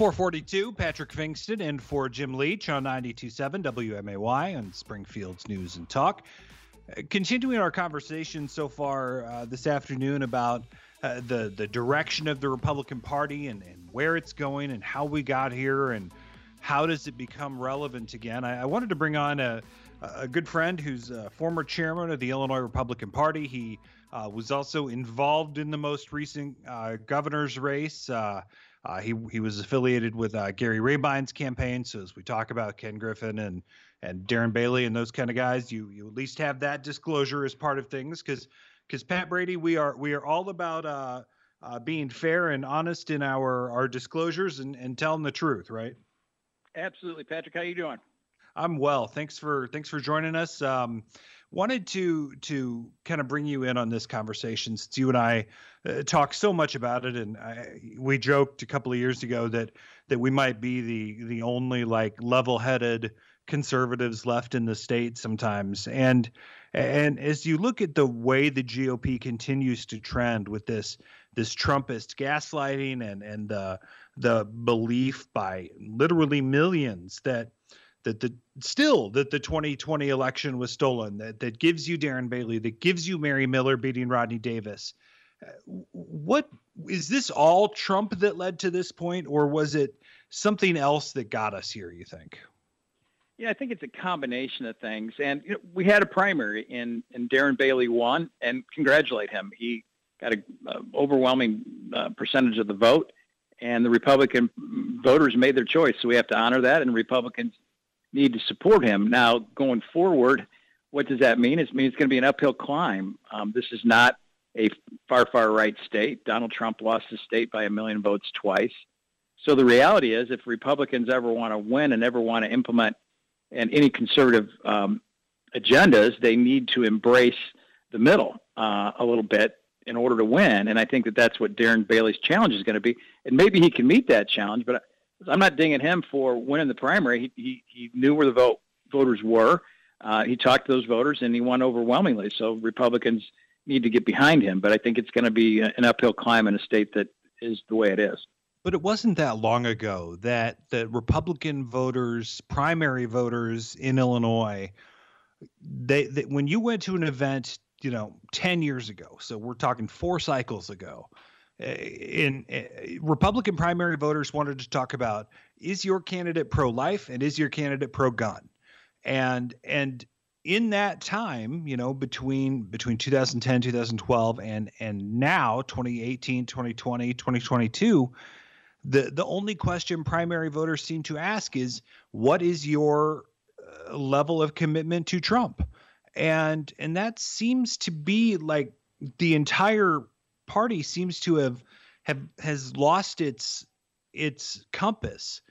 442, Patrick Pfingsten and for Jim Leach on 92.7 WMAY on Springfield's News and Talk. Uh, continuing our conversation so far uh, this afternoon about uh, the, the direction of the Republican Party and, and where it's going and how we got here and how does it become relevant again. I, I wanted to bring on a, a good friend who's a former chairman of the Illinois Republican Party. He uh, was also involved in the most recent uh, governor's race. Uh, he he was affiliated with uh, Gary Rabine's campaign. So as we talk about Ken Griffin and and Darren Bailey and those kind of guys, you you at least have that disclosure as part of things because because Pat Brady, we are we are all about uh, uh, being fair and honest in our our disclosures and, and telling the truth, right? Absolutely, Patrick. How you doing? I'm well. Thanks for thanks for joining us. Um, wanted to to kind of bring you in on this conversation since you and I uh, talk so much about it, and I, we joked a couple of years ago that that we might be the the only like level-headed conservatives left in the state sometimes, and and as you look at the way the GOP continues to trend with this this Trumpist gaslighting and and the the belief by literally millions that that the still that the 2020 election was stolen that that gives you Darren Bailey that gives you Mary Miller beating Rodney Davis what is this all Trump that led to this point or was it something else that got us here you think yeah, I think it's a combination of things. And you know, we had a primary, and, and Darren Bailey won, and congratulate him. He got an overwhelming uh, percentage of the vote, and the Republican voters made their choice. So we have to honor that, and Republicans need to support him. Now, going forward, what does that mean? It means it's going to be an uphill climb. Um, this is not a far, far right state. Donald Trump lost the state by a million votes twice. So the reality is, if Republicans ever want to win and ever want to implement and any conservative um, agendas, they need to embrace the middle uh, a little bit in order to win. And I think that that's what Darren Bailey's challenge is going to be. And maybe he can meet that challenge, but I'm not dinging him for winning the primary. He, he, he knew where the vote voters were. Uh, he talked to those voters and he won overwhelmingly. So Republicans need to get behind him. But I think it's going to be an uphill climb in a state that is the way it is. But it wasn't that long ago that the Republican voters, primary voters in Illinois, they, they when you went to an event, you know, 10 years ago, so we're talking four cycles ago, eh, in, in eh, Republican primary voters wanted to talk about is your candidate pro-life and is your candidate pro-gun? And and in that time, you know, between between 2010, 2012 and and now 2018, 2020, 2022, the the only question primary voters seem to ask is what is your uh, level of commitment to Trump? And and that seems to be like the entire party seems to have have has lost its its compass.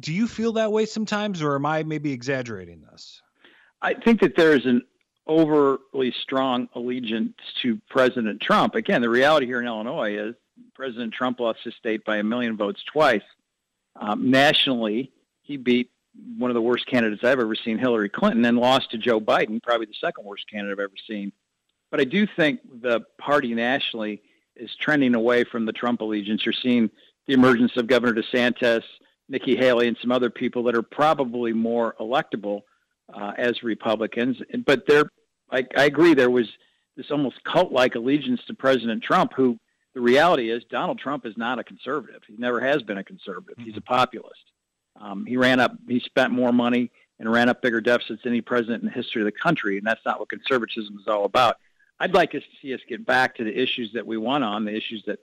Do you feel that way sometimes or am I maybe exaggerating this? I think that there is an overly strong allegiance to President Trump. Again, the reality here in Illinois is President Trump lost his state by a million votes twice. Um, nationally, he beat one of the worst candidates I've ever seen, Hillary Clinton, and lost to Joe Biden, probably the second worst candidate I've ever seen. But I do think the party nationally is trending away from the Trump allegiance. You're seeing the emergence of Governor DeSantis, Nikki Haley, and some other people that are probably more electable uh, as Republicans. But there, I, I agree, there was this almost cult-like allegiance to President Trump, who the reality is Donald Trump is not a conservative. He never has been a conservative. He's a mm-hmm. populist. Um, he ran up, he spent more money and ran up bigger deficits than any president in the history of the country, and that's not what conservatism is all about. I'd like to see us get back to the issues that we won on, the issues that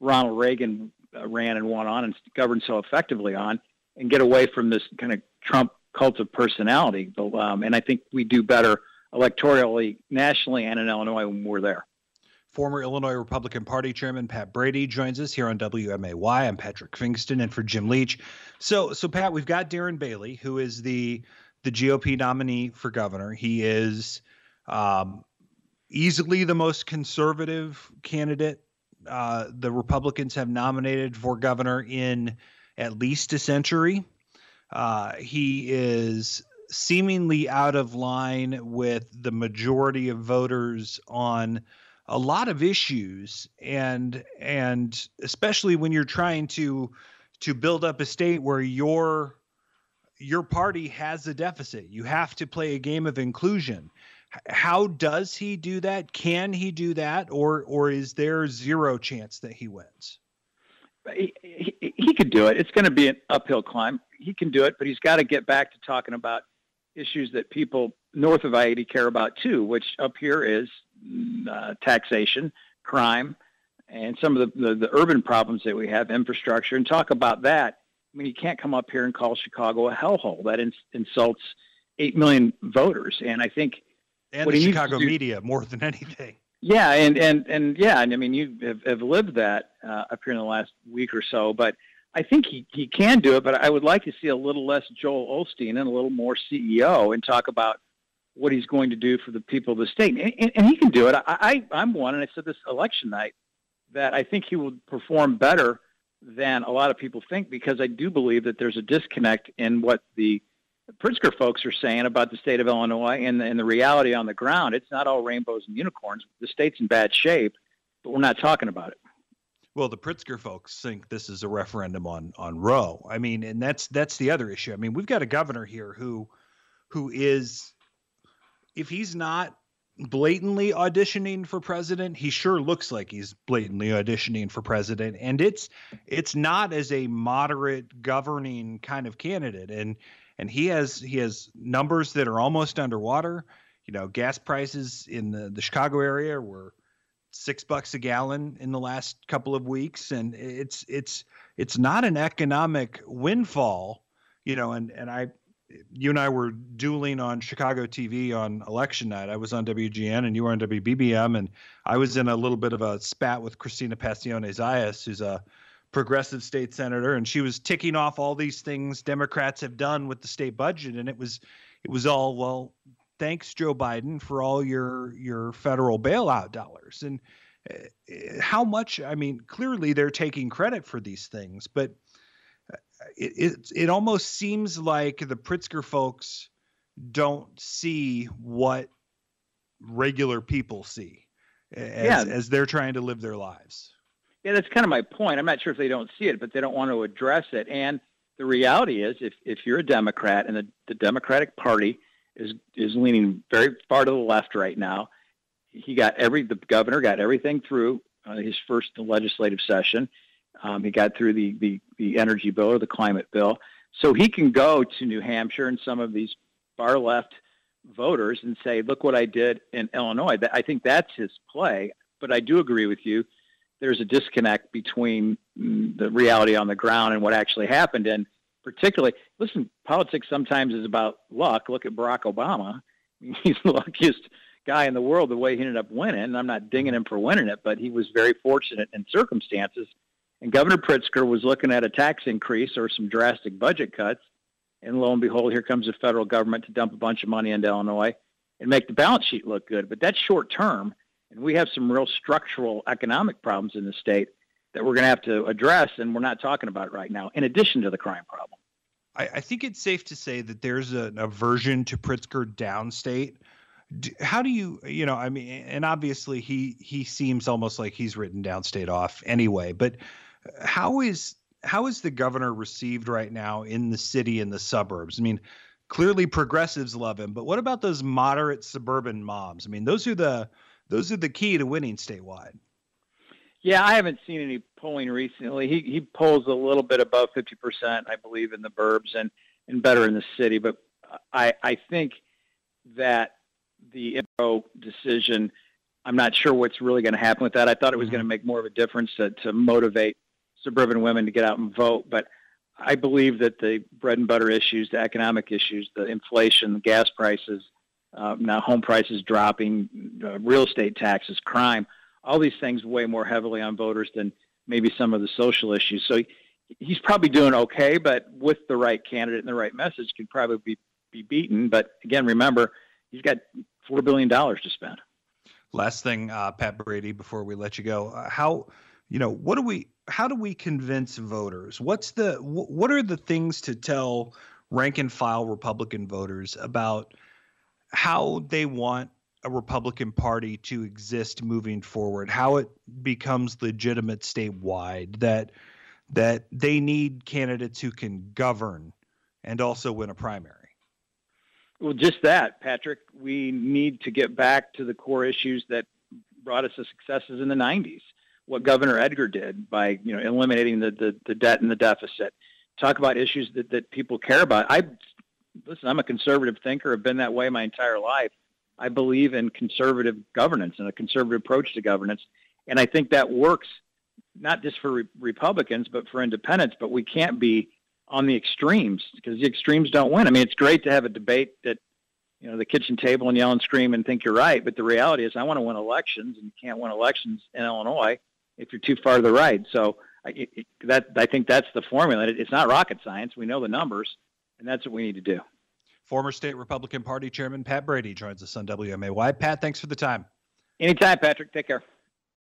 Ronald Reagan uh, ran and won on and governed so effectively on, and get away from this kind of Trump cult of personality. Um, and I think we do better electorally, nationally, and in Illinois when we're there. Former Illinois Republican Party Chairman Pat Brady joins us here on WMAY. I'm Patrick Pfingsten, and for Jim Leach. So, so Pat, we've got Darren Bailey, who is the the GOP nominee for governor. He is um, easily the most conservative candidate uh, the Republicans have nominated for governor in at least a century. Uh, he is seemingly out of line with the majority of voters on a lot of issues and and especially when you're trying to to build up a state where your your party has a deficit. You have to play a game of inclusion. How does he do that? Can he do that, or or is there zero chance that he wins? He, he, he could do it. It's going to be an uphill climb. He can do it, but he's got to get back to talking about issues that people north of I-80 care about too, which up here is uh, taxation, crime, and some of the, the, the urban problems that we have, infrastructure, and talk about that. I mean, you can't come up here and call Chicago a hellhole. That ins- insults eight million voters, and I think and the Chicago do, media more than anything. Yeah, and and and yeah, and I mean, you have, have lived that uh, up here in the last week or so, but I think he, he can do it. But I would like to see a little less Joel Osteen and a little more CEO and talk about what he's going to do for the people of the state, and, and, and he can do it. I, I I'm one, and I said this election night that I think he will perform better than a lot of people think because I do believe that there's a disconnect in what the Pritzker folks are saying about the state of Illinois and the, and the reality on the ground. It's not all rainbows and unicorns. The state's in bad shape, but we're not talking about it. Well, the Pritzker folks think this is a referendum on on Roe. I mean, and that's that's the other issue. I mean, we've got a governor here who who is if he's not blatantly auditioning for president he sure looks like he's blatantly auditioning for president and it's it's not as a moderate governing kind of candidate and and he has he has numbers that are almost underwater. You know gas prices in the, the chicago area were six bucks a gallon in the last couple of weeks. And it's it's it's not an economic windfall you know and and i you and I were dueling on Chicago TV on election night. I was on WGN and you were on WBBM, and I was in a little bit of a spat with Cristina Pacione Zayas, who's a progressive state senator, and she was ticking off all these things Democrats have done with the state budget, and it was it was all well. Thanks, Joe Biden, for all your your federal bailout dollars. And uh, how much? I mean, clearly they're taking credit for these things, but it, it it almost seems like the Pritzker folks don't see what regular people see as, yeah. as they're trying to live their lives. Yeah, that's kind of my point. I'm not sure if they don't see it, but they don't want to address it. And the reality is, if, if you're a Democrat and the, the Democratic Party is is leaning very far to the left right now, he got every the governor got everything through uh, his first legislative session. Um, he got through the, the, the energy bill or the climate bill. So he can go to New Hampshire and some of these far left voters and say, look what I did in Illinois. I think that's his play. But I do agree with you. There's a disconnect between mm, the reality on the ground and what actually happened. And particularly, listen, politics sometimes is about luck. Look at Barack Obama. He's the luckiest guy in the world the way he ended up winning. And I'm not dinging him for winning it, but he was very fortunate in circumstances and Governor Pritzker was looking at a tax increase or some drastic budget cuts. And lo and behold, here comes the federal government to dump a bunch of money into Illinois and make the balance sheet look good. But that's short term. And we have some real structural economic problems in the state that we're going to have to address. And we're not talking about right now, in addition to the crime problem. I, I think it's safe to say that there's an aversion to Pritzker downstate. How do you, you know, I mean, and obviously he he seems almost like he's written downstate off anyway, but how is how is the governor received right now in the city and the suburbs? I mean, clearly progressives love him, but what about those moderate suburban moms I mean, those are the those are the key to winning statewide. Yeah, I haven't seen any polling recently. He he polls a little bit above fifty percent, I believe, in the burbs and and better in the city. But I I think that the info decision, I'm not sure what's really going to happen with that. I thought it was mm-hmm. going to make more of a difference to to motivate suburban women to get out and vote. But I believe that the bread and butter issues, the economic issues, the inflation, the gas prices, uh, now home prices dropping, uh, real estate taxes, crime, all these things weigh more heavily on voters than maybe some of the social issues. So he, he's probably doing okay, but with the right candidate and the right message, could probably be, be beaten. But again, remember, he's got $4 billion to spend. Last thing, uh, Pat Brady, before we let you go, uh, how you know what do we how do we convince voters what's the what are the things to tell rank and file republican voters about how they want a republican party to exist moving forward how it becomes legitimate statewide that that they need candidates who can govern and also win a primary. Well, just that, Patrick. We need to get back to the core issues that brought us the successes in the 90s. What Governor Edgar did by you know eliminating the, the, the debt and the deficit. Talk about issues that, that people care about. I listen. I'm a conservative thinker. I've been that way my entire life. I believe in conservative governance and a conservative approach to governance, and I think that works not just for re- Republicans but for independents. But we can't be on the extremes because the extremes don't win. I mean, it's great to have a debate that you know the kitchen table and yell and scream and think you're right, but the reality is I want to win elections, and you can't win elections in Illinois if you're too far to the right. So I, it, that I think that's the formula. It's not rocket science. We know the numbers, and that's what we need to do. Former state Republican Party Chairman Pat Brady joins us on WMAY. Pat, thanks for the time. Anytime, Patrick. Take care.